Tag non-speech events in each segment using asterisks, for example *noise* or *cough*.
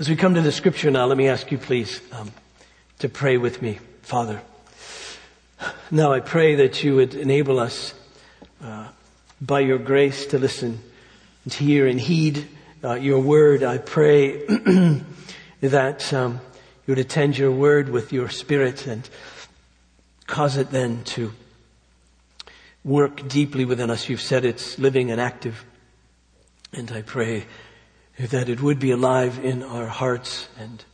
As we come to the scripture now, let me ask you please um, to pray with me, Father. Now I pray that you would enable us uh, by your grace to listen and hear and heed uh, your word. I pray *clears throat* that um, you would attend your word with your spirit and cause it then to work deeply within us. You've said it's living and active. And I pray that it would be alive in our hearts and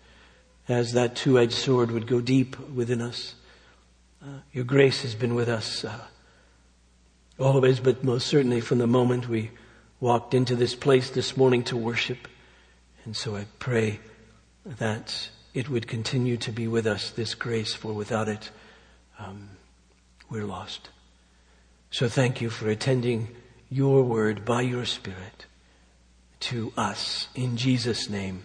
as that two-edged sword would go deep within us. Uh, your grace has been with us uh, always, but most certainly from the moment we walked into this place this morning to worship. And so I pray that it would continue to be with us, this grace, for without it, um, we're lost. So thank you for attending your word by your Spirit to us. In Jesus' name.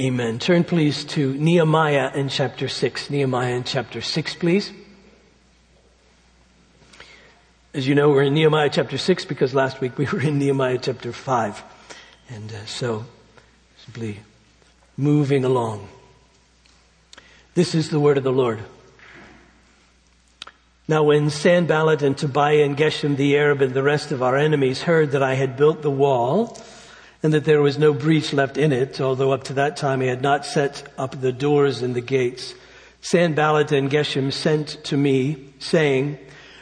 Amen. Turn please to Nehemiah in chapter 6. Nehemiah in chapter 6, please. As you know, we're in Nehemiah chapter 6 because last week we *laughs* were in Nehemiah chapter 5. And uh, so, simply moving along. This is the word of the Lord. Now when Sanballat and Tobiah and Geshem the Arab and the rest of our enemies heard that I had built the wall and that there was no breach left in it, although up to that time I had not set up the doors and the gates, Sanballat and Geshem sent to me saying,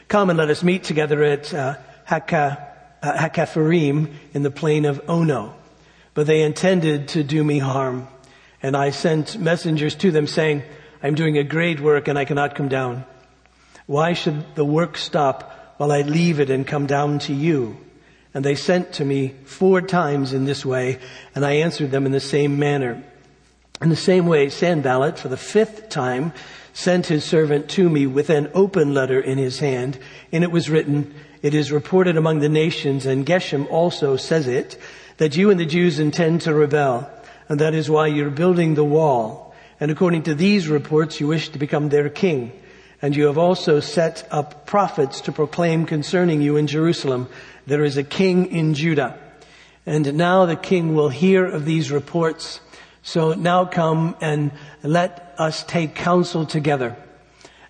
come and let us meet together at uh, uh, in the plain of Ono. But they intended to do me harm. And I sent messengers to them saying, I'm doing a great work and I cannot come down. Why should the work stop while I leave it and come down to you? And they sent to me four times in this way, and I answered them in the same manner. In the same way, Sanballat, for the fifth time, sent his servant to me with an open letter in his hand, and it was written, It is reported among the nations, and Geshem also says it, that you and the Jews intend to rebel, and that is why you're building the wall. And according to these reports, you wish to become their king. And you have also set up prophets to proclaim concerning you in Jerusalem, there is a king in Judah. And now the king will hear of these reports. So now come and let us take counsel together.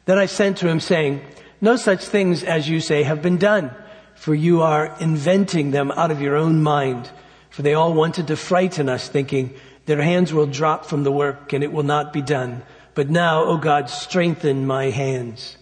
Then I sent to him saying, no such things as you say have been done, for you are inventing them out of your own mind. For they all wanted to frighten us thinking their hands will drop from the work and it will not be done. But now, O God, strengthen my hands.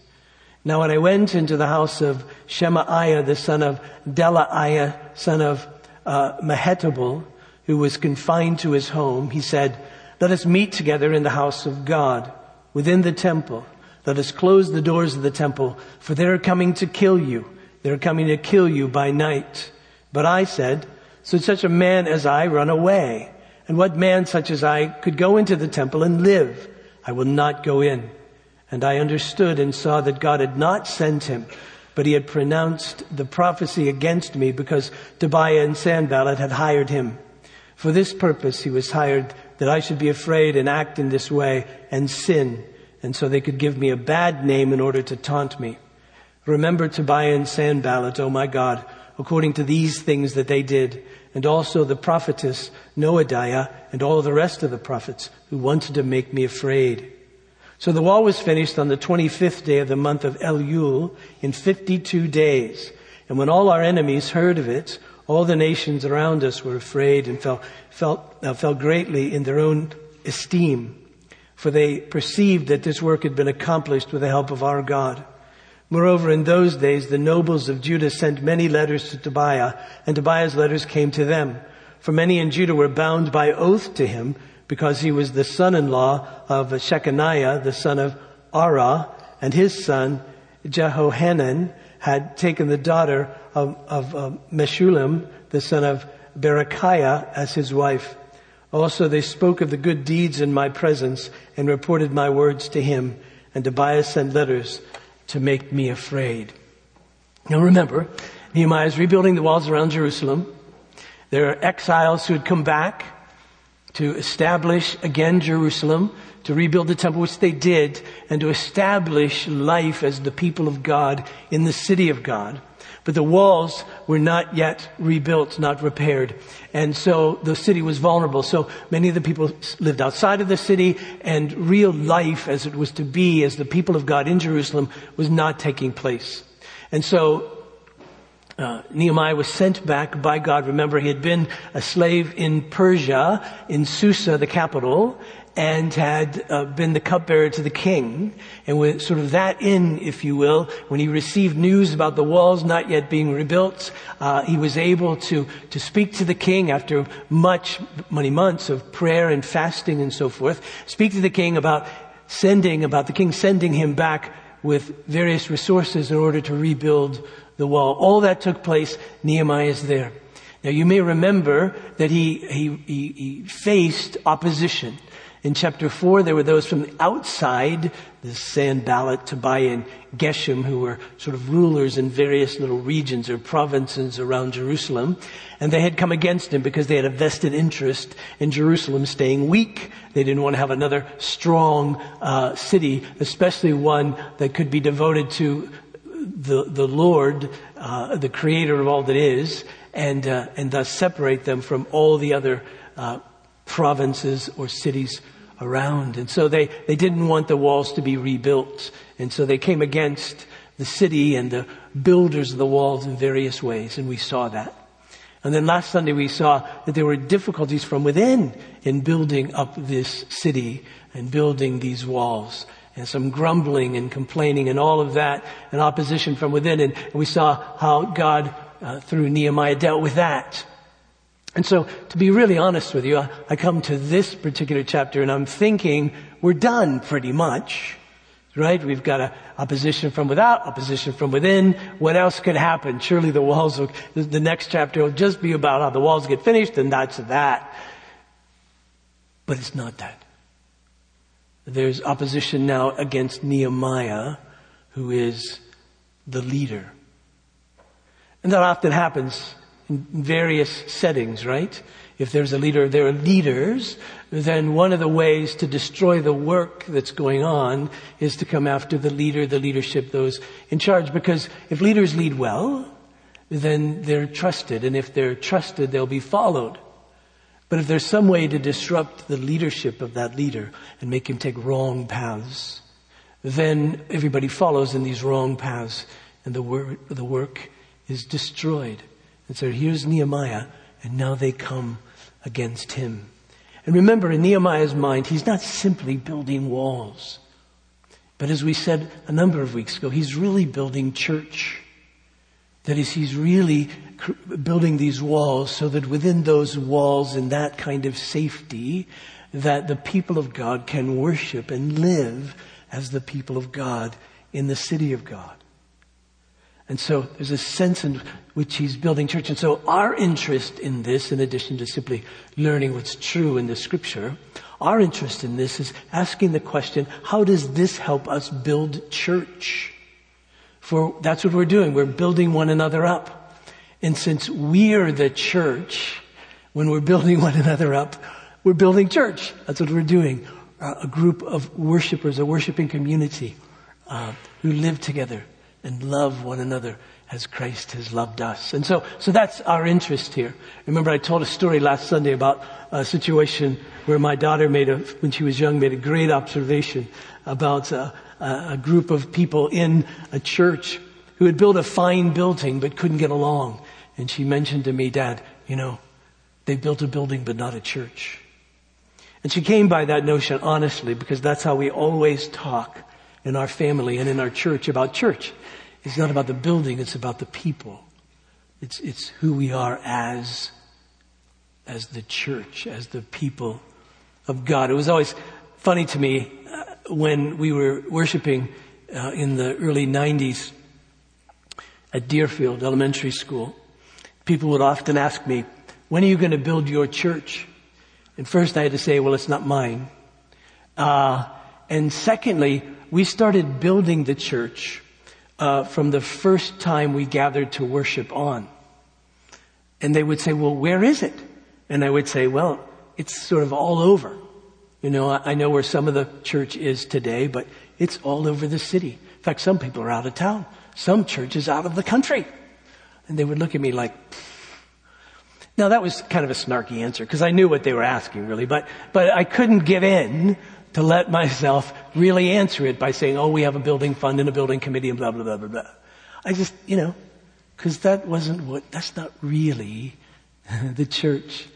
Now when I went into the house of Shemaiah, the son of Delaiah, son of uh, Mehetabel, who was confined to his home, he said, let us meet together in the house of God, within the temple. Let us close the doors of the temple, for they're coming to kill you. They're coming to kill you by night. But I said, should such a man as I run away? And what man such as I could go into the temple and live? I will not go in. And I understood and saw that God had not sent him, but he had pronounced the prophecy against me because Tobiah and Sanballat had hired him. For this purpose he was hired that I should be afraid and act in this way and sin. And so they could give me a bad name in order to taunt me. Remember Tobiah and Sanballat, oh my God, according to these things that they did, and also the prophetess Noadiah and all the rest of the prophets who wanted to make me afraid. So the wall was finished on the 25th day of the month of Elul in 52 days. And when all our enemies heard of it, all the nations around us were afraid and fell, felt, uh, fell greatly in their own esteem, for they perceived that this work had been accomplished with the help of our God. Moreover, in those days, the nobles of Judah sent many letters to Tobiah, and Tobiah's letters came to them. For many in Judah were bound by oath to him, because he was the son-in-law of Shechaniah, the son of Arah, and his son, Jehohanan, had taken the daughter of, of Meshullam, the son of Berechiah, as his wife. Also they spoke of the good deeds in my presence and reported my words to him, and Tobiah sent letters to make me afraid. Now remember, Nehemiah is rebuilding the walls around Jerusalem. There are exiles who had come back to establish again Jerusalem, to rebuild the temple, which they did, and to establish life as the people of God in the city of God. But the walls were not yet rebuilt, not repaired. And so the city was vulnerable. So many of the people lived outside of the city and real life as it was to be as the people of God in Jerusalem was not taking place. And so uh, Nehemiah was sent back by God. Remember, he had been a slave in Persia, in Susa, the capital, and had uh, been the cupbearer to the king. And with sort of that in, if you will, when he received news about the walls not yet being rebuilt, uh, he was able to, to speak to the king after much, many months of prayer and fasting and so forth, speak to the king about sending, about the king sending him back with various resources in order to rebuild the wall. All that took place, Nehemiah is there. Now you may remember that he, he, he, he faced opposition. In chapter 4, there were those from the outside, the Sanballat, Tobiah, and Geshem, who were sort of rulers in various little regions or provinces around Jerusalem. And they had come against him because they had a vested interest in Jerusalem staying weak. They didn't want to have another strong uh, city, especially one that could be devoted to the, the Lord, uh, the creator of all that is, and, uh, and thus separate them from all the other uh, provinces or cities around. And so they, they didn't want the walls to be rebuilt. And so they came against the city and the builders of the walls in various ways. And we saw that. And then last Sunday we saw that there were difficulties from within in building up this city and building these walls. And some grumbling and complaining and all of that and opposition from within. And we saw how God, uh, through Nehemiah, dealt with that. And so, to be really honest with you, I come to this particular chapter and I'm thinking we're done pretty much. Right? We've got a opposition from without, opposition from within. What else could happen? Surely the walls will, the next chapter will just be about how the walls get finished and that's that. But it's not that. There's opposition now against Nehemiah, who is the leader. And that often happens in various settings, right? If there's a leader, there are leaders, then one of the ways to destroy the work that's going on is to come after the leader, the leadership, those in charge. Because if leaders lead well, then they're trusted. And if they're trusted, they'll be followed. But if there's some way to disrupt the leadership of that leader and make him take wrong paths, then everybody follows in these wrong paths and the, wor- the work is destroyed. And so here's Nehemiah, and now they come against him. And remember, in Nehemiah's mind, he's not simply building walls. But as we said a number of weeks ago, he's really building church. That is, he's really building these walls so that within those walls, in that kind of safety, that the people of God can worship and live as the people of God in the city of God. And so there's a sense in which he's building church. And so our interest in this, in addition to simply learning what's true in the scripture, our interest in this is asking the question, how does this help us build church? For that's what we're doing. We're building one another up. And since we're the church, when we're building *laughs* one another up, we're building church. That's what we're doing. a group of worshipers, a worshiping community uh, who live together and love one another as Christ has loved us. And so, so that's our interest here. Remember I told a story last Sunday about a situation where my daughter made a, when she was young, made a great observation about a, a group of people in a church who had built a fine building but couldn't get along. And she mentioned to me, Dad, you know, they built a building but not a church. And she came by that notion honestly because that's how we always talk in our family and in our church about church. It's not about the building, it's about the people. It's, it's who we are as, as the church, as the people of God. It was always funny to me uh, when we were worshiping uh, in the early 90s at Deerfield Elementary School. People would often ask me, when are you going to build your church? And first I had to say, well, it's not mine. Uh, and secondly, we started building the church uh, from the first time we gathered to worship on. And they would say, well, where is it? And I would say, well, it's sort of all over. You know, I know where some of the church is today, but it's all over the city. In fact, some people are out of town. Some churches out of the country. And they would look at me like, now that was kind of a snarky answer because I knew what they were asking really, but, but I couldn't give in to let myself really answer it by saying, oh, we have a building fund and a building committee and blah, blah, blah, blah, blah. I just, you know, because that wasn't what, that's not really *laughs* the church.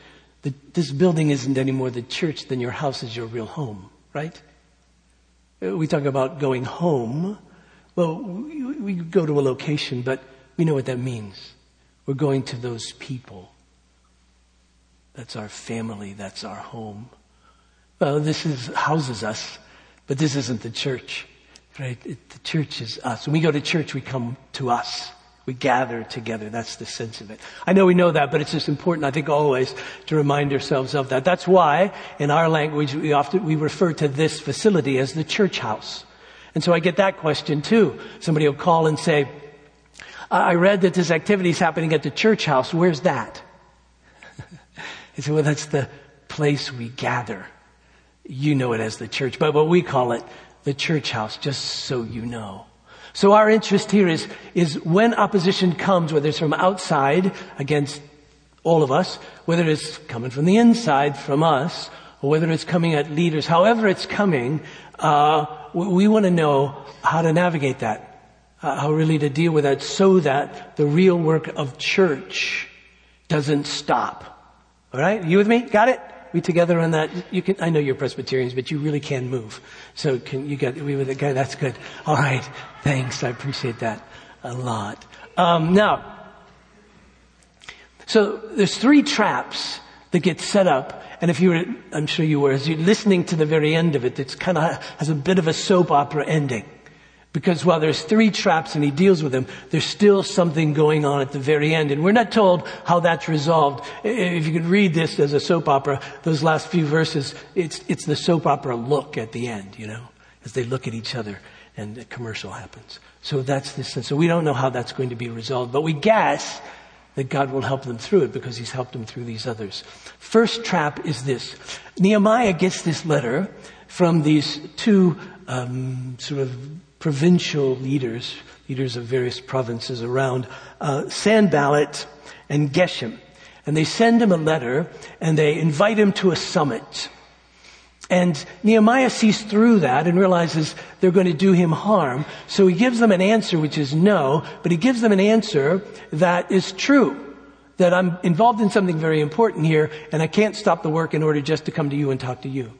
The, this building isn't any more the church than your house is your real home, right? Uh, we talk about going home. Well, we, we go to a location, but we know what that means. We're going to those people. That's our family. That's our home. Well, this is, houses us, but this isn't the church, right? It, the church is us. When we go to church, we come to us. We gather together. That's the sense of it. I know we know that, but it's just important, I think, always to remind ourselves of that. That's why, in our language, we often, we refer to this facility as the church house. And so I get that question too. Somebody will call and say, I read that this activity is happening at the church house. Where's that? *laughs* I say, well, that's the place we gather. You know it as the church, but what we call it the church house, just so you know. So our interest here is, is when opposition comes, whether it's from outside against all of us, whether it's coming from the inside from us, or whether it's coming at leaders, however it's coming, uh, we, we want to know how to navigate that, uh, how really to deal with that so that the real work of church doesn't stop. All right? You with me? Got it? We together on that? You can, I know you're Presbyterians, but you really can move. So can you get, we with the guy? That's good. All right. Thanks. I appreciate that a lot. Um, now, so there's three traps that get set up. And if you were, I'm sure you were, as you're listening to the very end of it, it's kind of has a bit of a soap opera ending. Because while there's three traps and he deals with them, there's still something going on at the very end. And we're not told how that's resolved. If you could read this as a soap opera, those last few verses, it's, it's the soap opera look at the end, you know, as they look at each other and the commercial happens. So that's this. So we don't know how that's going to be resolved, but we guess that God will help them through it because he's helped them through these others. First trap is this. Nehemiah gets this letter from these two um, sort of provincial leaders, leaders of various provinces around uh, Sanballat and Geshem. And they send him a letter and they invite him to a summit. And Nehemiah sees through that and realizes they're going to do him harm. So he gives them an answer which is no, but he gives them an answer that is true. That I'm involved in something very important here and I can't stop the work in order just to come to you and talk to you.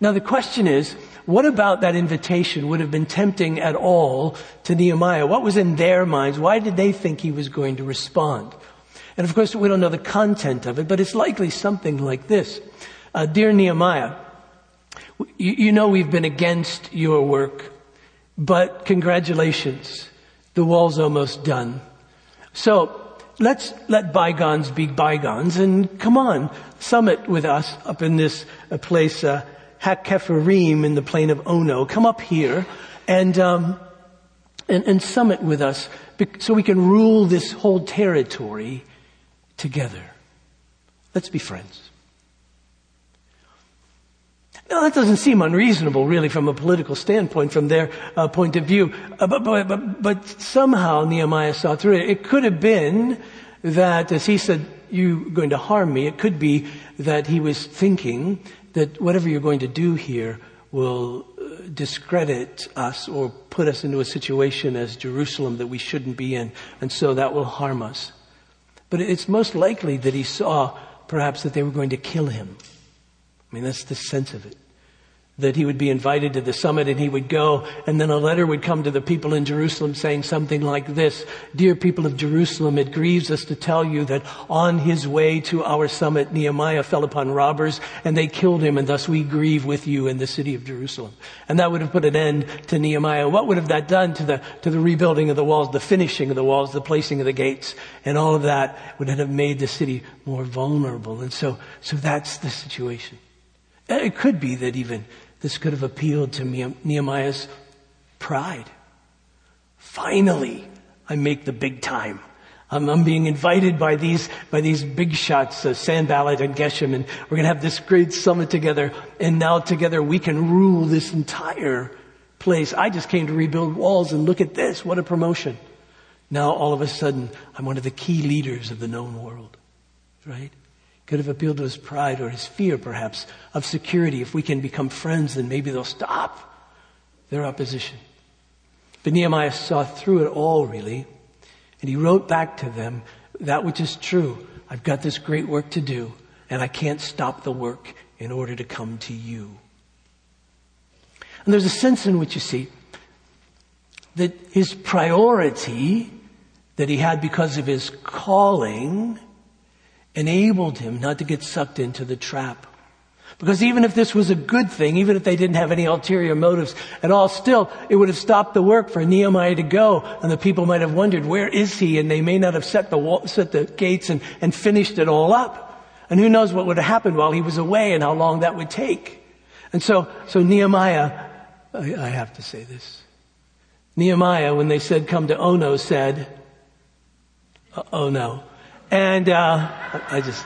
Now the question is, what about that invitation would have been tempting at all to Nehemiah? What was in their minds? Why did they think he was going to respond? And of course, we don't know the content of it, but it's likely something like this. Uh, Dear Nehemiah, you, you know we've been against your work, but congratulations. The wall's almost done. So, let's let bygones be bygones and come on, summit with us up in this uh, place, uh, Hakkephirim in the plain of Ono. Come up here and, um, and, and summit with us so we can rule this whole territory together. Let's be friends. Now that doesn't seem unreasonable really from a political standpoint, from their uh, point of view. Uh, but, but, but, but, somehow Nehemiah saw through it. It could have been that as he said, you're going to harm me, it could be that he was thinking that whatever you're going to do here will uh, discredit us or put us into a situation as Jerusalem that we shouldn't be in, and so that will harm us. But it's most likely that he saw perhaps that they were going to kill him. I mean, that's the sense of it that he would be invited to the summit and he would go and then a letter would come to the people in Jerusalem saying something like this, Dear people of Jerusalem, it grieves us to tell you that on his way to our summit, Nehemiah fell upon robbers and they killed him and thus we grieve with you in the city of Jerusalem. And that would have put an end to Nehemiah. What would have that done to the, to the rebuilding of the walls, the finishing of the walls, the placing of the gates and all of that would have made the city more vulnerable. And so, so that's the situation. It could be that even this could have appealed to Nehemiah's pride. Finally, I make the big time. I'm, I'm being invited by these, by these big shots, uh, Sanballat and Geshem, and we're to have this great summit together. And now together we can rule this entire place. I just came to rebuild walls and look at this. What a promotion. Now all of a sudden, I'm one of the key leaders of the known world. Right? Could have appealed to his pride or his fear, perhaps, of security. If we can become friends, then maybe they'll stop their opposition. But Nehemiah saw through it all, really. And he wrote back to them that which is true. I've got this great work to do, and I can't stop the work in order to come to you. And there's a sense in which you see that his priority that he had because of his calling enabled him not to get sucked into the trap. Because even if this was a good thing, even if they didn't have any ulterior motives at all, still, it would have stopped the work for Nehemiah to go, and the people might have wondered, where is he? And they may not have set the wall, set the gates and, and finished it all up. And who knows what would have happened while he was away and how long that would take. And so, so Nehemiah, I, I have to say this. Nehemiah, when they said come to Ono, said, uh, oh no. And, uh, I just,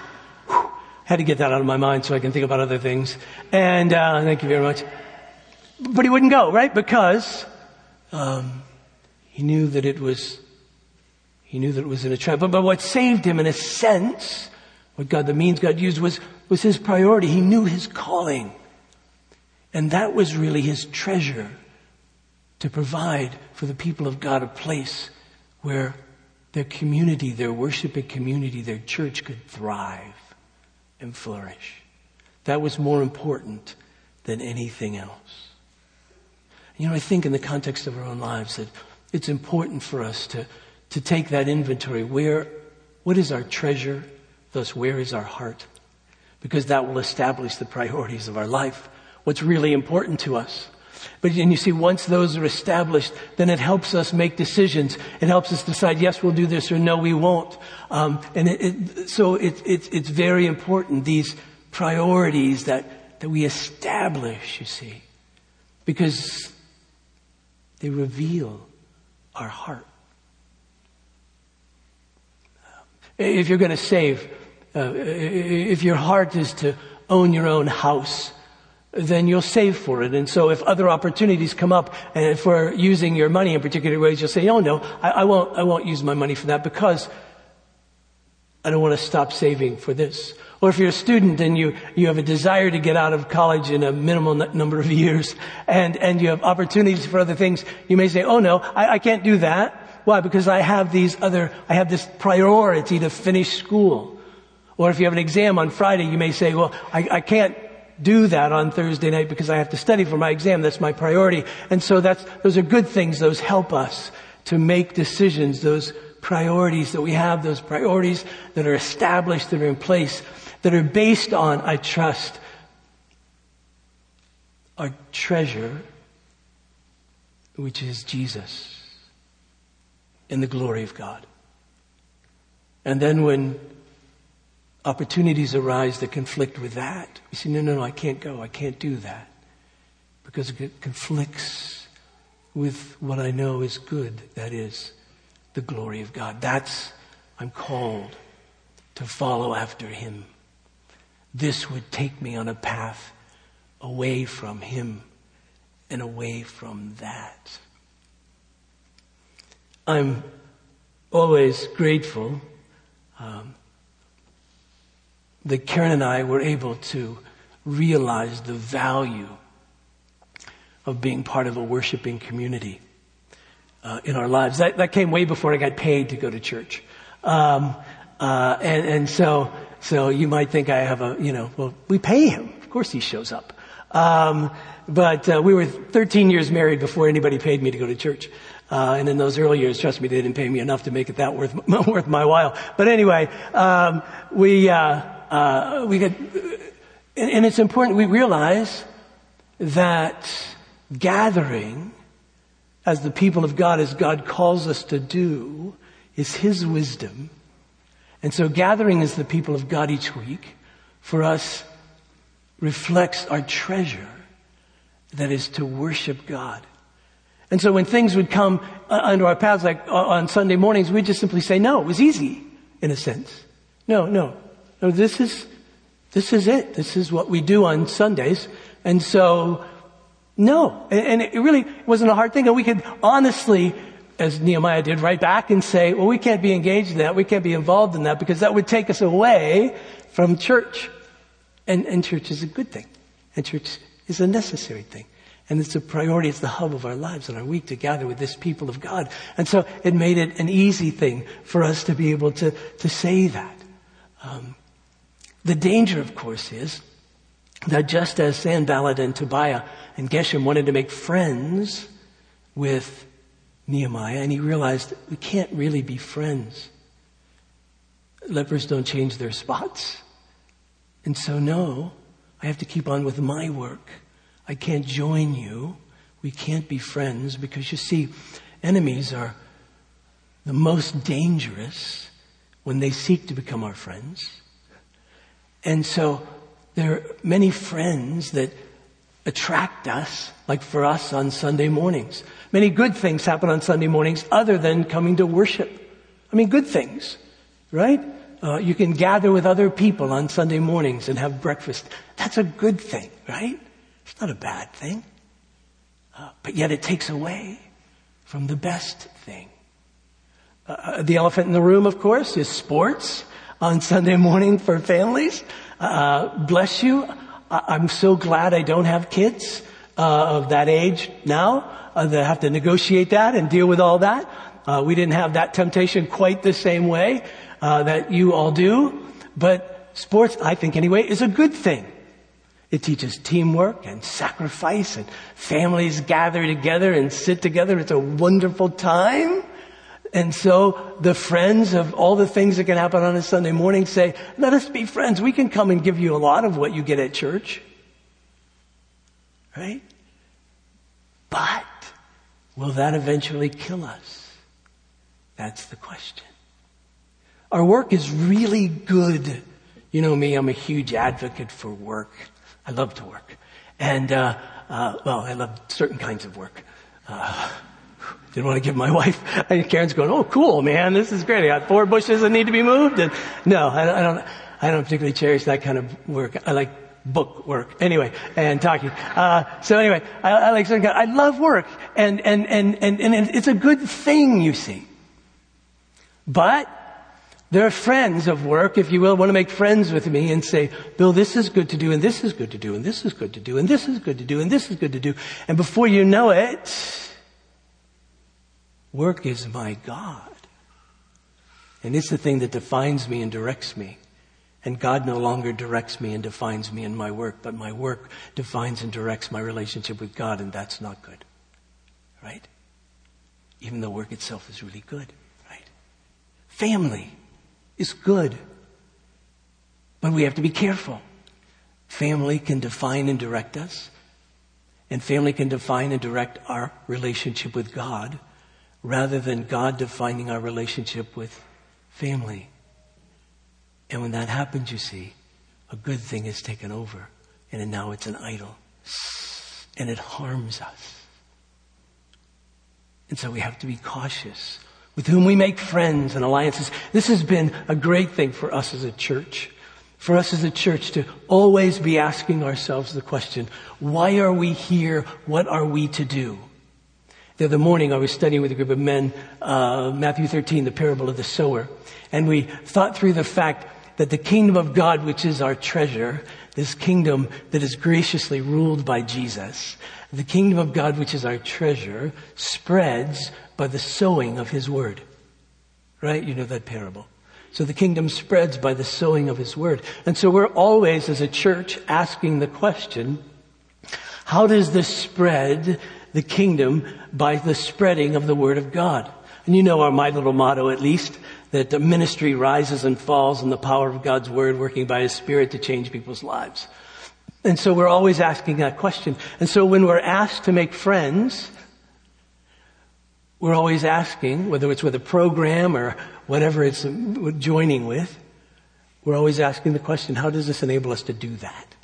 whew, had to get that out of my mind so I can think about other things. And, uh, thank you very much. But he wouldn't go, right? Because, um, he knew that it was, he knew that it was in a trap. But, but what saved him in a sense what God, the means God used was, was his priority. He knew his calling. And that was really his treasure to provide for the people of God a place where their community, their worshiping community, their church could thrive and flourish. That was more important than anything else. You know, I think in the context of our own lives that it's important for us to, to take that inventory. Where, what is our treasure? Thus, where is our heart? Because that will establish the priorities of our life. What's really important to us. But and you see, once those are established, then it helps us make decisions. It helps us decide, yes, we'll do this, or no, we won't. Um, and it, it, so it, it's very important these priorities that that we establish. You see, because they reveal our heart. If you're going to save, uh, if your heart is to own your own house, then you'll save for it. And so if other opportunities come up and for using your money in particular ways, you'll say, oh no, I, I won't, I won't use my money for that because I don't want to stop saving for this. Or if you're a student and you, you have a desire to get out of college in a minimal number of *laughs* years and, and you have opportunities for other things, you may say, oh no, I, I can't do that. Why? Because I have these other, I have this priority to finish school. Or if you have an exam on Friday, you may say, well, I, I can't do that on Thursday night because I have to study for my exam. That's my priority. And so that's, those are good things. Those help us to make decisions. Those priorities that we have, those priorities that are established, that are in place, that are based on, I trust, our treasure, which is Jesus in the glory of God. And then when opportunities arise that conflict with that, we say, no, no, no, I can't go. I can't do that. Because it conflicts with what I know is good. That is the glory of God. That's, I'm called to follow after Him. This would take me on a path away from Him and away from that. I'm always grateful um, that Karen and I were able to realize the value of being part of a worshiping community uh, in our lives. That, that came way before I got paid to go to church. Um, uh, and, and so, so you might think I have a, you know, well, we pay him. Of course he shows up. Um, but uh, we were 13 years married before anybody paid me to go to church. Uh, and in those early years, trust me, they didn't pay me enough to make it that worth *laughs* worth my while. But anyway, um, we uh, uh, we get, and, and it's important we realize that gathering as the people of God, as God calls us to do, is His wisdom. And so gathering as the people of God each week for us reflects our treasure that is to worship God. And so when things would come uh, under our paths, like uh, on Sunday mornings, we'd just simply say, no, it was easy, in a sense. No, no, no, this is, this is it. This is what we do on Sundays. And so, no. And, and it really wasn't a hard thing. And we could honestly as Nehemiah did, write back and say, well, we can't be engaged in that. We can't be involved in that because that would take us away from church. And, and church is a good thing. And church is a necessary thing. And it's a priority. It's the hub of our lives and our week to gather with this people of God. And so it made it an easy thing for us to be able to, to say that. Um, the danger, of course, is that just as Sanballat and Tobiah and Geshem wanted to make friends with Nehemiah, and he realized we can't really be friends. Lepers don't change their spots. And so, no, I have to keep on with my work. I can't join you. We can't be friends because you see, enemies are the most dangerous when they seek to become our friends. And so there are many friends that attract us, like for us on Sunday mornings. Many good things happen on Sunday mornings other than coming to worship. I mean, good things, right? Uh, you can gather with other people on Sunday mornings and have breakfast. That's a good thing, right? It's not a bad thing. Uh, but yet it takes away from the best thing. Uh, uh the elephant in the room, of course, is sports on Sunday morning for families. Uh, bless you. I'm so glad I don't have kids uh, of that age now uh, that have to negotiate that and deal with all that. Uh, we didn't have that temptation quite the same way uh, that you all do, but sports, I think anyway, is a good thing. It teaches teamwork and sacrifice and families gather together and sit together. It's a wonderful time. And so the friends of all the things that can happen on a Sunday morning say, let us be friends. We can come and give you a lot of what you get at church. Right? But will that eventually kill us? That's the question. Our work is really good. You know me, I'm a huge advocate for work. I love to work. And, uh, uh, well, I love certain kinds of work. Uh, didn't want to give my *laughs* wife. Karen's going, "Oh, cool, man! This is great. I got four bushes that need to be moved." And no, I, I don't. I don't particularly cherish that kind of work. I like book work anyway and talking uh, so anyway I, I like certain kind, i love work and, and and and and it's a good thing you see but there are friends of work, if you will, want to make friends with me and say, Bill, this is good to do, and this is good to do, and this is good to do, and this is good to do, and this is good to do. And before you know it, Work is my God. And it's the thing that defines me and directs me. And God no longer directs me and defines me in my work, but my work defines and directs my relationship with God, and that's not good. Right? Even though work itself is really good. Right? Family is good. But we have to be careful. Family can define and direct us. And family can define and direct our relationship with God rather than God defining our relationship with family. And when that happens, you see, a good thing is taken over, and now it's an idol. And it harms us. And so we have to be cautious with whom we make friends and alliances. This has been a great thing for us as a church. For us as a church to always be asking ourselves the question, why are we here? What are we to do? The other morning I was studying with a group of men, uh, Matthew 13, the parable of the sower. And we thought through the fact that the kingdom of God, which is our treasure, this kingdom that is graciously ruled by Jesus, the kingdom of God, which is our treasure, spreads by the sowing of his word. Right? You know that parable. So the kingdom spreads by the sowing of his word. And so we're always, as a church, asking the question, how does this spread the kingdom by the spreading of the word of God. And you know our my little motto at least, that the ministry rises and falls in the power of God's word working by his spirit to change people's lives. And so we're always asking that question. And so when we're asked to make friends, we're always asking, whether it's with a program or whatever it's joining with, we're always asking the question, how does this enable us to do that?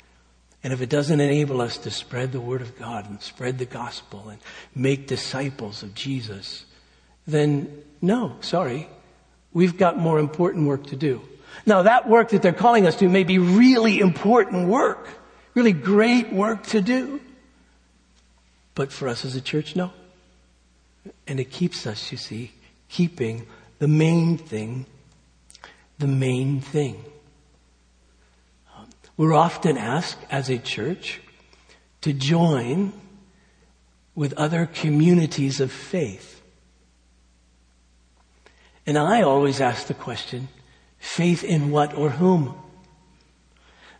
And if it doesn't enable us to spread the word of God and spread the gospel and make disciples of Jesus, then no, sorry. We've got more important work to do. Now that work that they're calling us to may be really important work, really great work to do. But for us as a church, no. And it keeps us, you see, keeping the main thing, the main thing. We're often asked as a church to join with other communities of faith. And I always ask the question, faith in what or whom?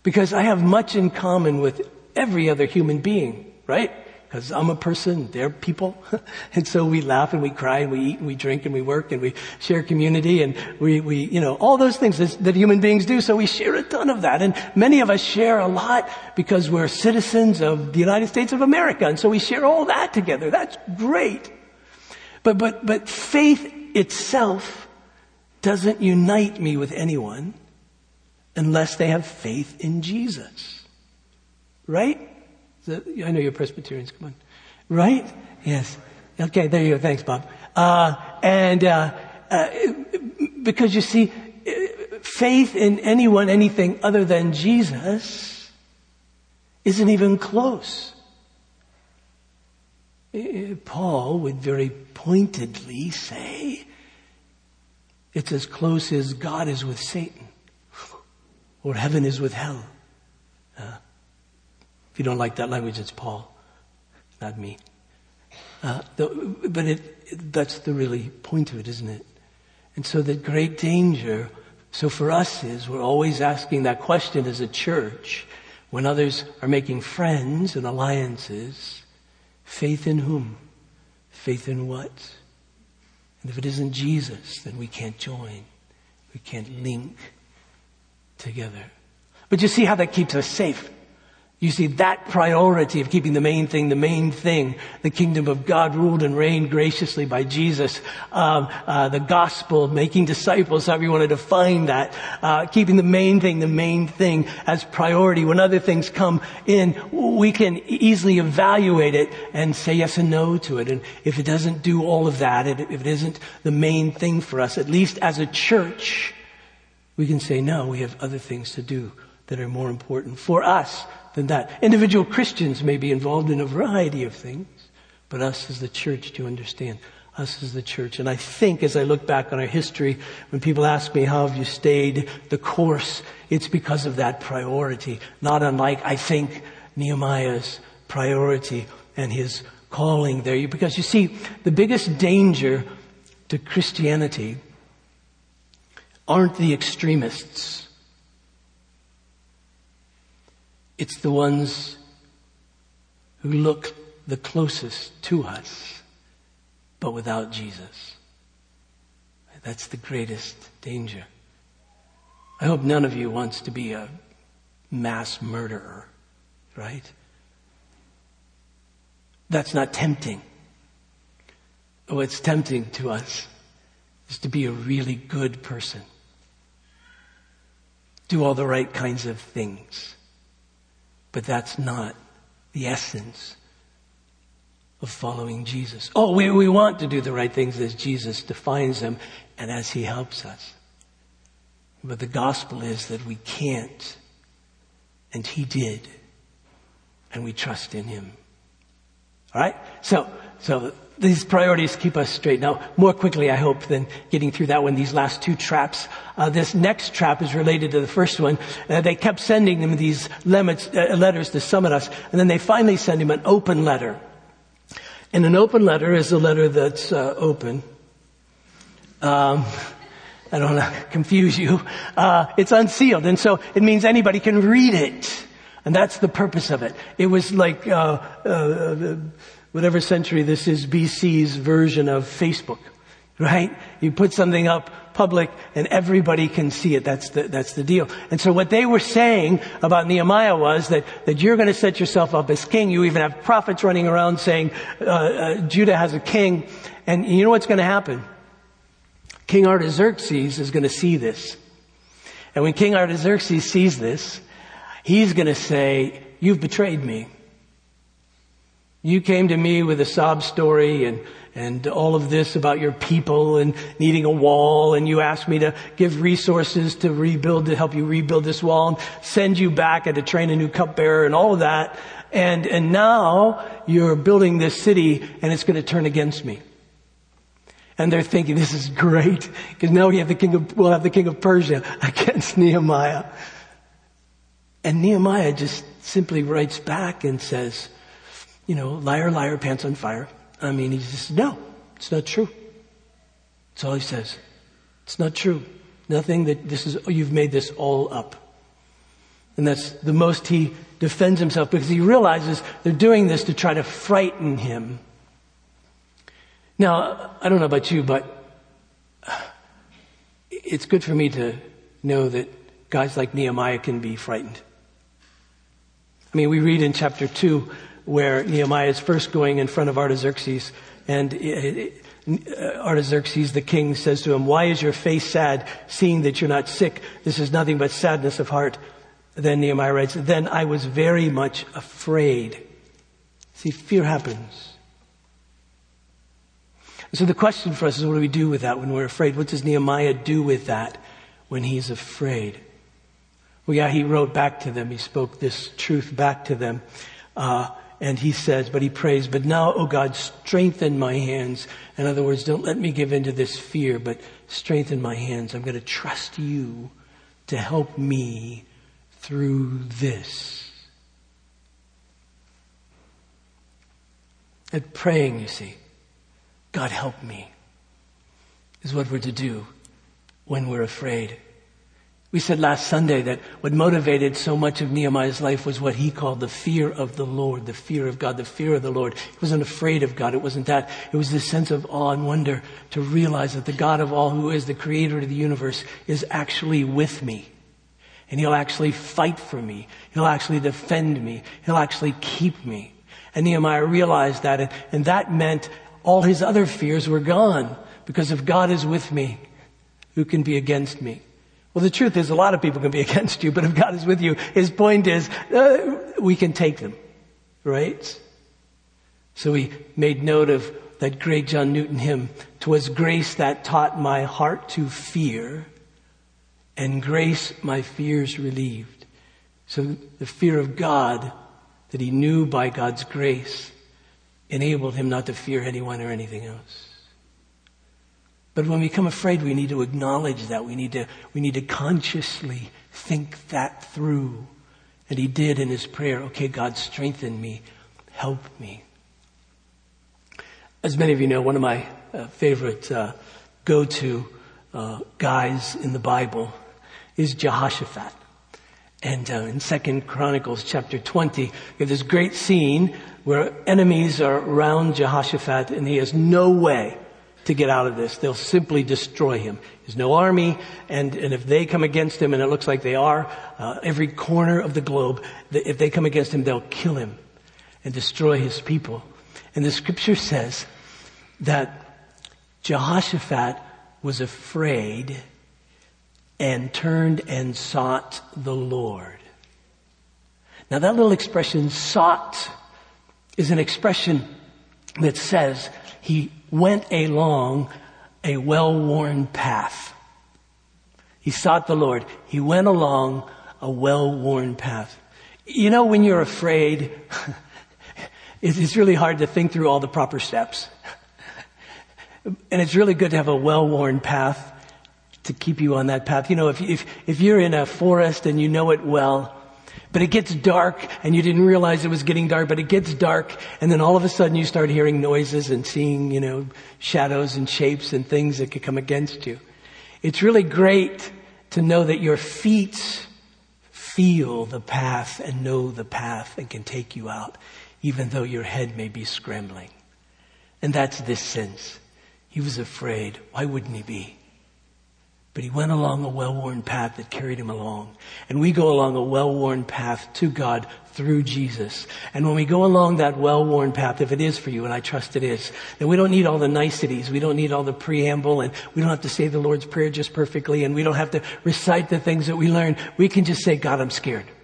Because I have much in common with every other human being, right? Because I'm a person, they're people. *laughs* and so we laugh and we cry and we eat and we drink and we work and we share community and we, we you know, all those things that, that human beings do. So we share a ton of that. And many of us share a lot because we're citizens of the United States of America. And so we share all that together. That's great. But, but, but faith itself doesn't unite me with anyone unless they have faith in Jesus. Right? I know you're Presbyterians. Come on. Right? Yes. Okay, there you go. Thanks, Bob. Uh, and uh, uh, because you see, faith in anyone, anything other than Jesus isn't even close. Paul would very pointedly say, it's as close as God is with Satan, or heaven is with hell. Uh, if you don't like that language, it's Paul, not me. Uh, the, but it, that's the really point of it, isn't it? And so the great danger, so for us is we're always asking that question as a church when others are making friends and alliances, faith in whom? Faith in what? And if it isn't Jesus, then we can't join. We can't link together. But you see how that keeps us safe. You see, that priority of keeping the main thing, the main thing, the kingdom of God ruled and reigned graciously by Jesus, um, uh, the gospel, making disciples, however you want to define that, uh, keeping the main thing, the main thing as priority. When other things come in, we can easily evaluate it and say yes and no to it. And if it doesn't do all of that, if it isn't the main thing for us, at least as a church, we can say no, we have other things to do that are more important for us than that. Individual Christians may be involved in a variety of things, but us as the church, you understand? Us as the church. And I think as I look back on our history, when people ask me, how have you stayed the course? It's because of that priority. Not unlike, I think, Nehemiah's priority and his calling there. Because you see, the biggest danger to Christianity aren't the extremists. It's the ones who look the closest to us, but without Jesus. That's the greatest danger. I hope none of you wants to be a mass murderer, right? That's not tempting. What's tempting to us is to be a really good person. Do all the right kinds of things. But that's not the essence of following Jesus. Oh, we, we want to do the right things as Jesus defines them and as he helps us. But the gospel is that we can't, and he did, and we trust in him. All right? So, so these priorities keep us straight. Now, more quickly, I hope, than getting through that one, these last two traps. Uh, this next trap is related to the first one. Uh, they kept sending him these limits, uh, letters to summon us, and then they finally send him an open letter. And an open letter is a letter that's uh, open. Um, I don't want to *laughs* confuse you. Uh, it's unsealed, and so it means anybody can read it. And that's the purpose of it. It was like uh, whatever century this is, BC's version of Facebook, right? You put something up public and everybody can see it. That's the, that's the deal. And so what they were saying about Nehemiah was that, that you're going to set yourself up as king. You even have prophets running around saying, uh, uh, Judah has a king. And you know what's going to happen? King Artaxerxes is going to see this. And when King Artaxerxes sees this, he's going to say, you've betrayed me. You came to me with a sob story and, and all of this about your people and needing a wall and you asked me to give resources to rebuild, to help you rebuild this wall and send you back and to train a new cupbearer and all of that. And, and now you're building this city and it's going to turn against me. And they're thinking, this is great, because now we have the king of, we'll have the king of Persia against *laughs* Nehemiah. And Nehemiah just simply writes back and says, you know, liar, liar, pants on fire. I mean, he says, no, it's not true. That's all he says. It's not true. Nothing that this is, you've made this all up. And that's the most he defends himself because he realizes they're doing this to try to frighten him. Now, I don't know about you, but it's good for me to know that guys like Nehemiah can be frightened. I mean, we read in chapter 2 where Nehemiah is first going in front of Artaxerxes and Artaxerxes, the king, says to him, Why is your face sad, seeing that you're not sick? This is nothing but sadness of heart. Then Nehemiah writes, Then I was very much afraid. See, fear happens. So the question for us is what do we do with that when we're afraid? What does Nehemiah do with that when he's afraid? Well, yeah, he wrote back to them. He spoke this truth back to them. Uh, and he says, but he prays, but now, oh God, strengthen my hands. In other words, don't let me give in to this fear, but strengthen my hands. I'm going to trust you to help me through this. And praying, you see, God help me, is what we're to do when we're afraid. We said last Sunday that what motivated so much of Nehemiah's life was what he called the fear of the Lord, the fear of God, the fear of the Lord. He wasn't afraid of God. It wasn't that. It was this sense of awe and wonder to realize that the God of all who is the creator of the universe is actually with me. And he'll actually fight for me. He'll actually defend me. He'll actually keep me. And Nehemiah realized that, and, and that meant all his other fears were gone. Because if God is with me, who can be against me? Well, the truth is a lot of people can be *laughs* against you, but if God is with you, his point is, uh, we can take them. Right? So we made note of that great John Newton hymn, "'Twas grace that taught my heart to fear, and grace my fears relieved. So the fear of God that he knew by God's grace enabled him not to fear anyone or anything else. But when we become afraid, we need to acknowledge that. We need to, we need to consciously think that through. And he did in his prayer, okay, God, strengthen me, help me. As many of you know, one of my uh, favorite uh, go-to uh, guys in the Bible is Jehoshaphat. And uh, in Second Chronicles chapter 20, we have this great scene where enemies are around Jehoshaphat and he has no way to get out of this. They'll simply destroy him. There's no army, and, and if they come against him, and it looks like they are, uh, every corner of the globe, if they come against him, they'll kill him and destroy his people. And the scripture says that Jehoshaphat was afraid and turned and sought the Lord. Now that little expression, sought, is an expression that says he went along a well-worn path. He sought the Lord. He went along a well-worn path. You know, when you're afraid, *laughs* it's really hard to think through all the proper steps. *laughs* And it's really good to have a well-worn path to keep you on that path. You know, if, if, if you're in a forest and you know it well, but it gets dark and you didn't realize it was getting dark, but it gets dark and then all of a sudden you start hearing noises and seeing, you know, shadows and shapes and things that could come against you. It's really great to know that your feet feel the path and know the path and can take you out, even though your head may be scrambling. And that's this sense. He was afraid. Why wouldn't he be? But he went along a well-worn path that carried him along. And we go along a well-worn path to God through Jesus. And when we go along that well-worn path, if it is for you, and I trust it is, then we don't need all the niceties. We don't need all the preamble and we don't have to say the Lord's Prayer just perfectly and we don't have to recite the things that we learn. We can just say, God, I'm scared. *laughs*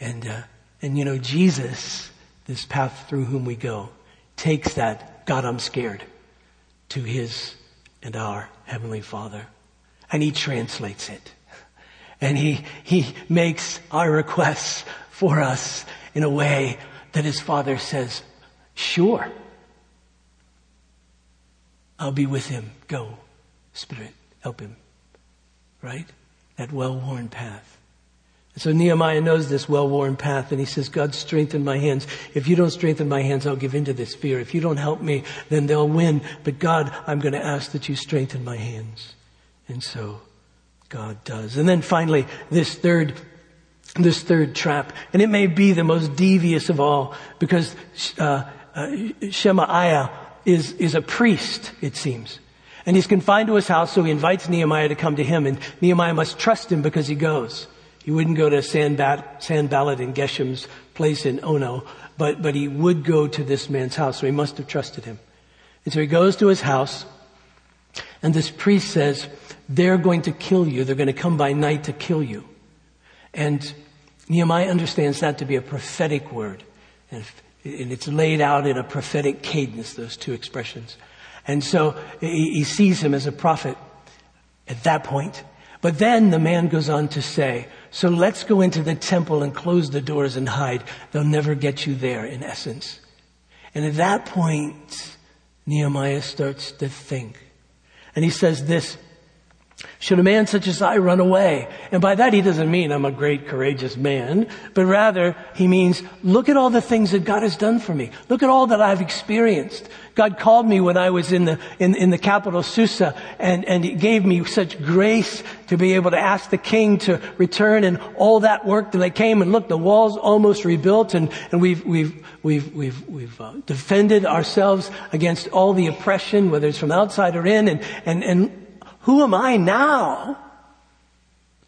And, uh, and you know, Jesus, this path through whom we go, takes that, God, I'm scared, to his and our Heavenly Father. And He translates it. And He, He makes our requests for us in a way that His Father says, sure, I'll be with him. Go, Spirit, help him. Right? That well-worn path. So Nehemiah knows this well-worn path and he says, God, strengthen my hands. If you don't strengthen my hands, I'll give in to this fear. If you don't help me, then they'll win. But God, I'm going to ask that you strengthen my hands. And so God does. And then finally, this third this third trap. And it may be the most devious of all because uh, uh, Shemaiah is, is a priest, it seems. And he's confined to his house, so he invites Nehemiah to come to him, and Nehemiah must trust him because he goes. He wouldn't go to Sanballat, and Geshem's place in Ono, but, but he would go to this man's house, so he must have trusted him. And so he goes to his house, and this priest says, they're going to kill you. They're going to come by night to kill you. And Nehemiah understands that to be a prophetic word. And it's laid out in a prophetic cadence, those two expressions. And so he sees him as a prophet at that point. But then the man goes on to say, so let's go into the temple and close the doors and hide. They'll never get you there, in essence. And at that point, Nehemiah starts to think. And he says this, should a man such as I run away? And by that he doesn't mean I'm a great courageous man, but rather he means look at all the things that God has done for me. Look at all that I've experienced. God called me when I was in the, in, in the capital Susa and, and he gave me such grace to be able to ask the king to return and all that work that I came and look, the walls almost rebuilt and, and we've, we've, we've, we've, we've uh, defended ourselves against all the oppression, whether it's from outside or in and, and, and who am I now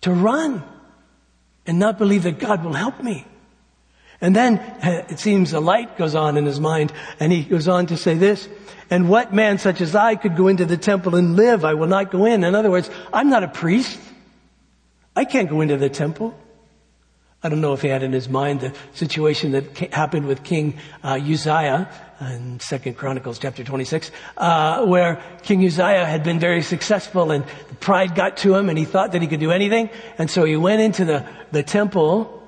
to run and not believe that God will help me? And then it seems a light goes on in his mind and he goes on to say this, and what man such as I could go into the temple and live? I will not go in. In other words, I'm not a priest. I can't go into the temple. I don't know if he had in his mind the situation that happened with King uh, Uzziah in Second Chronicles chapter 26, uh, where King Uzziah had been very successful and pride got to him and he thought that he could do anything. And so he went into the, the temple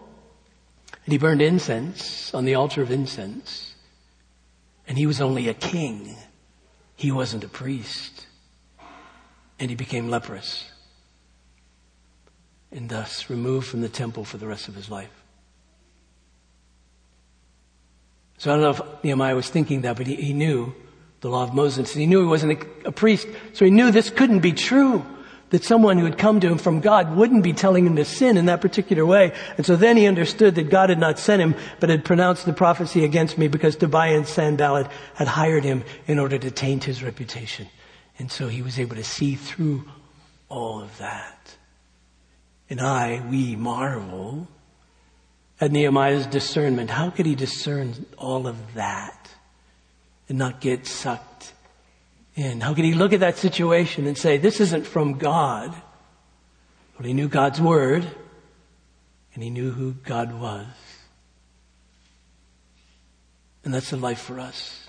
and he burned incense on the altar of incense. And he was only a king. He wasn't a priest. And he became leprous and thus removed from the temple for the rest of his life. So I don't know if Nehemiah was thinking that, but he, he knew the law of Moses. And he knew he wasn't a, a priest, so he knew this couldn't be true. That someone who had come to him from God wouldn't be telling him to sin in that particular way. And so then he understood that God had not sent him, but had pronounced the prophecy against me because Tobiah and Sanballat had hired him in order to taint his reputation. And so he was able to see through all of that and I, we marvel at Nehemiah's discernment. How could he discern all of that and not get sucked in? How could he look at that situation and say, this isn't from God? But he knew God's word and he knew who God was. And that's the life for us.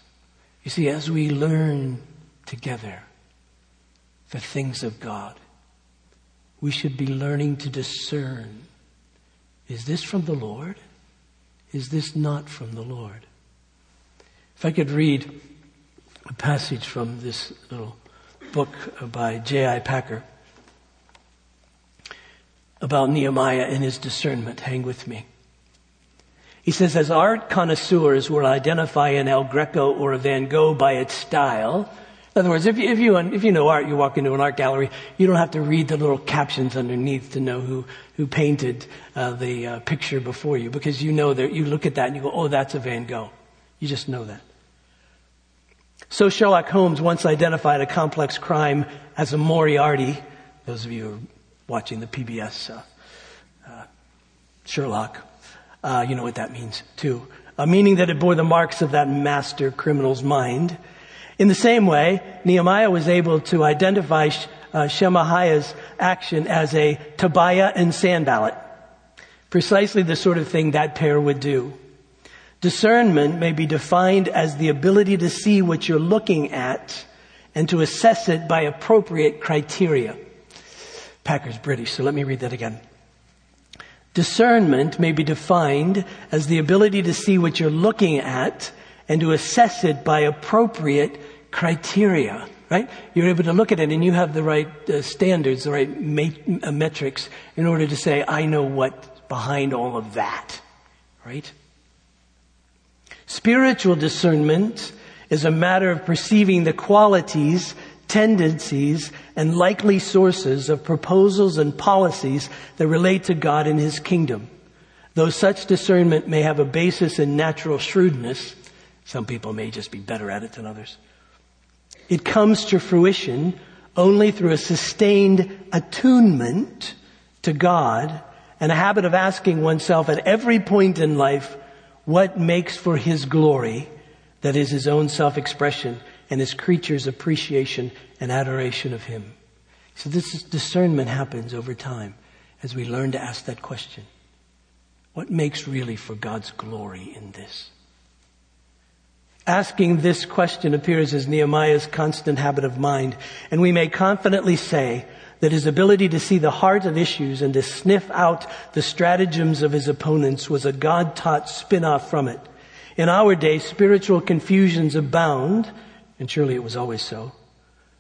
You see, as we learn together the things of God, we should be learning to discern is this from the Lord? Is this not from the Lord? If I could read a passage from this little book by J.I. Packer about Nehemiah and his discernment. Hang with me. He says, as art connoisseurs will identify an El Greco or a Van Gogh by its style, in other words, if you, if you, if you know art, you walk into an art gallery, you don't have to read the little captions underneath to know who, who painted uh, the uh, picture before you because you know that you look at that and you go, oh, that's a Van Gogh. You just know that. So Sherlock Holmes once identified a complex crime as a Moriarty. Those of you who are watching the PBS uh, uh, Sherlock, uh, you know what that means too. meaning that it bore the marks of that master criminal's mind. In the same way, Nehemiah was able to identify uh, Shemaiah's action as a Tobiah and Sanballat. Precisely the sort of thing that pair would do. Discernment may be defined as the ability to see what you're looking at and to assess it by appropriate criteria. Packer's British, so let me read that again. Discernment may be defined as the ability to see what you're looking at and to assess it by appropriate criteria. right? You're able to look at it and you have the right uh, standards, the right uh, metrics in order to say, I know what's behind all of that, right? Spiritual discernment is a matter of perceiving the qualities, tendencies, and likely sources of proposals and policies that relate to God and His kingdom. Though such discernment may have a basis in natural shrewdness, some people may just be better at it than others. It comes to fruition only through a sustained attunement to God and a habit of asking oneself at every point in life what makes for His glory, that is His own self-expression and His creatures' appreciation and adoration of Him. So this discernment happens over time as we learn to ask that question. What makes really for God's glory in this? Asking this question appears as Nehemiah's constant habit of mind, and we may confidently say that his ability to see the heart of issues and to sniff out the stratagems of his opponents was a God-taught spin-off from it. In our day, spiritual confusions abound, and surely it was always so.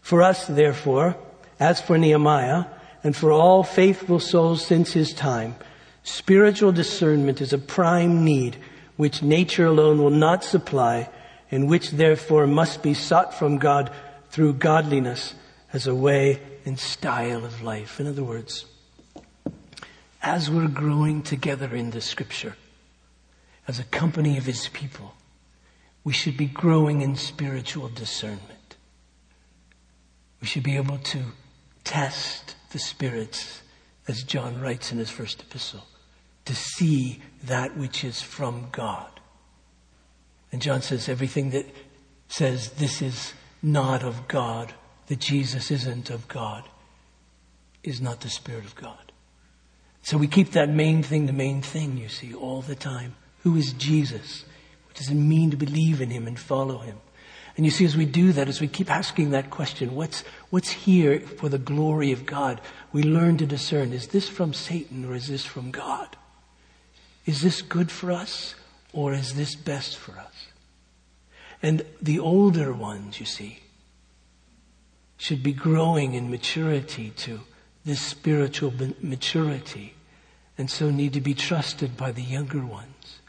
For us, therefore, as for Nehemiah, and for all faithful souls since his time, spiritual discernment is a prime need which nature alone will not supply and which therefore must be sought from God through godliness as a way and style of life. In other words, as we're growing together in the scripture, as a company of his people, we should be growing in spiritual discernment. We should be able to test the spirits, as John writes in his first epistle, to see that which is from God. And John says everything that says this is not of God, that Jesus isn't of God, is not the Spirit of God. So we keep that main thing the main thing, you see, all the time. Who is Jesus? What does it mean to believe in Him and follow Him? And you see, as we do that, as we keep asking that question, what's, what's here for the glory of God? We learn to discern, is this from Satan or is this from God? Is this good for us or is this best for us? And the older ones, you see, should be growing in maturity to this spiritual maturity and so need to be trusted by the younger ones.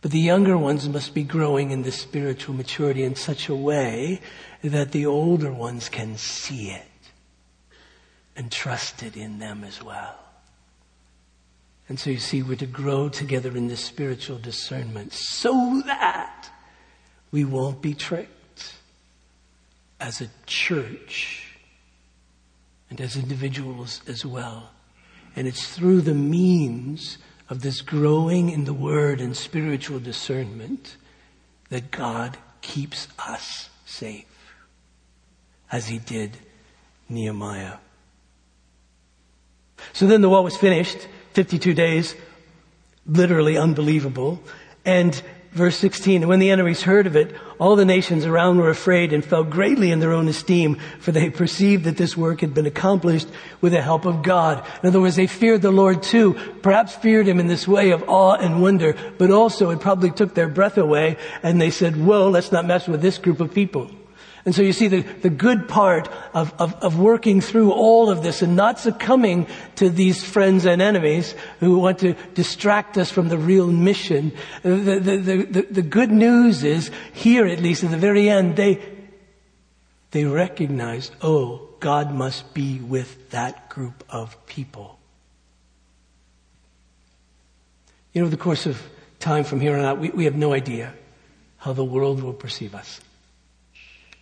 But the younger ones must be growing in this spiritual maturity in such a way that the older ones can see it and trust it in them as well. And so you see, we're to grow together in this spiritual discernment so that we won't be tricked as a church and as individuals as well. And it's through the means of this growing in the Word and spiritual discernment that God keeps us safe, as He did Nehemiah. So then the wall was finished, 52 days, literally unbelievable. And verse 16, and when the enemies heard of it, all the nations around were afraid and fell greatly in their own esteem, for they perceived that this work had been accomplished with the help of God. In other words, they feared the Lord too, perhaps feared him in this way of awe and wonder, but also it probably took their breath away, and they said, whoa, let's not mess with this group of people. And so you see the, the good part of, of, of, working through all of this and not succumbing to these friends and enemies who want to distract us from the real mission. The, the, the, the good news is, here at least at the very end, they, they recognized, oh, God must be with that group of people. You know, the course of time from here on out, we, we have no idea how the world will perceive us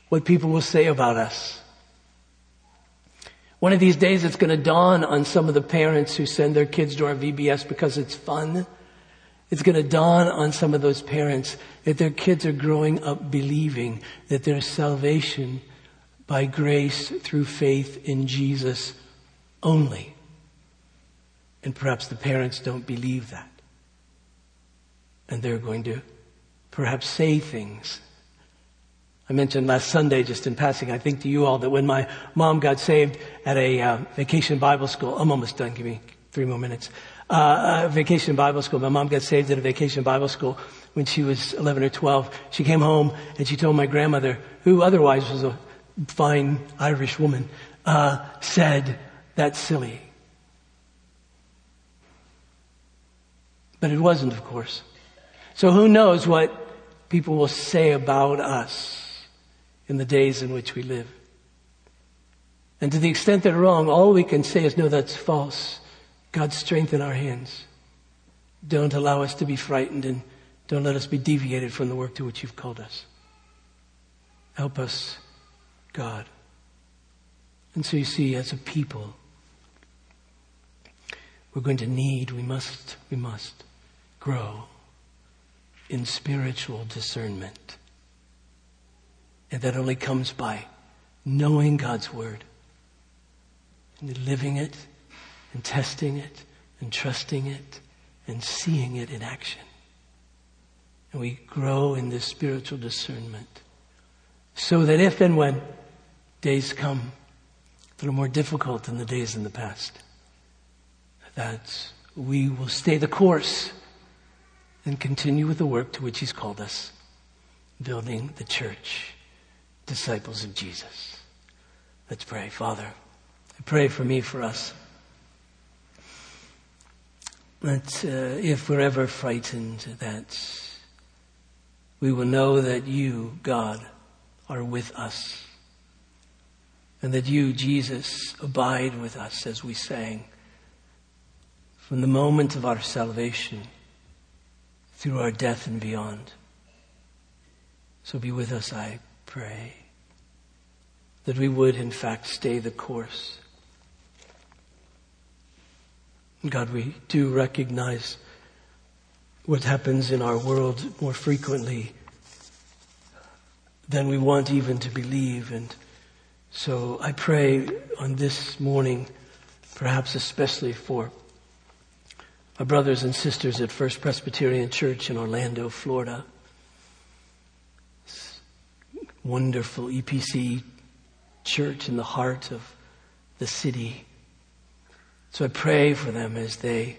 what people will say about us. One of these days it's going to dawn on some of the parents who send their kids to our VBS because it's fun. It's going to dawn on some of those parents that their kids are growing up believing that there's salvation by grace through faith in Jesus only. And perhaps the parents don't believe that. And they're going to perhaps say things I mentioned last Sunday, just in passing, I think to you all that when my mom got saved at a uh, vacation Bible school, I'm almost done. Give me three more minutes. Uh, vacation Bible school. My mom got saved at a vacation Bible school when she was 11 or 12. She came home and she told my grandmother, who otherwise was a fine Irish woman, uh, said, that's silly. But it wasn't, of course. So who knows what people will say about us in the days in which we live. And to the extent they're wrong, all we can say is, no, that's false. God, strengthen our hands. Don't allow us to be frightened and don't let us be deviated from the work to which you've called us. Help us, God. And so you see, as a people, we're going to need, we must, we must grow in spiritual discernment. And that only comes by knowing God's Word and living it and testing it and trusting it and seeing it in action. And we grow in this spiritual discernment so that if and when days come that are more difficult than the days in the past, that we will stay the course and continue with the work to which He's called us, building the church, disciples of Jesus. Let's pray. Father, I pray for me, for us. That uh, if we're ever frightened, that we will know that you, God, are with us. And that you, Jesus, abide with us as we sang. From the moment of our salvation through our death and beyond. So be with us, I pray. That we would, in fact, stay the course. God, we do recognize what happens in our world more frequently than we want even to believe. And so I pray on this morning, perhaps especially for our brothers and sisters at First Presbyterian Church in Orlando, Florida. Wonderful EPC church in the heart of the city. So I pray for them as they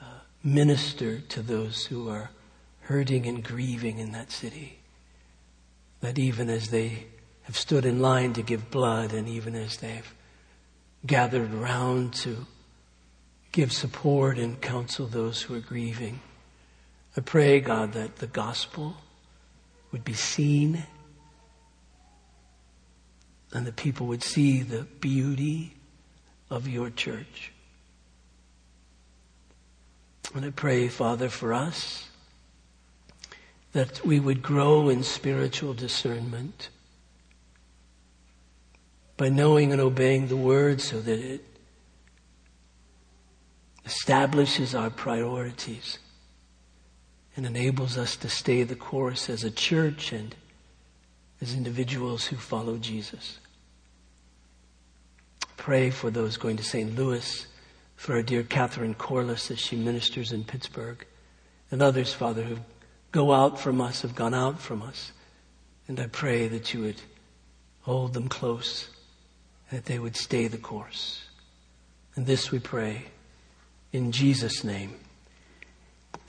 uh, minister to those who are hurting and grieving in that city. That even as they have stood in line to give blood and even as they've gathered around to give support and counsel those who are grieving. I pray, God, that the gospel would be seen and that people would see the beauty of your church. And I pray, Father, for us that we would grow in spiritual discernment by knowing and obeying the word so that it establishes our priorities and enables us to stay the course as a church and as individuals who follow Jesus. Pray for those going to St. Louis, for our dear Catherine Corliss as she ministers in Pittsburgh, and others, Father, who go out from us, have gone out from us. And I pray that you would hold them close, that they would stay the course. And this we pray in Jesus' name.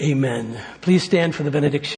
Amen. Please stand for the benediction.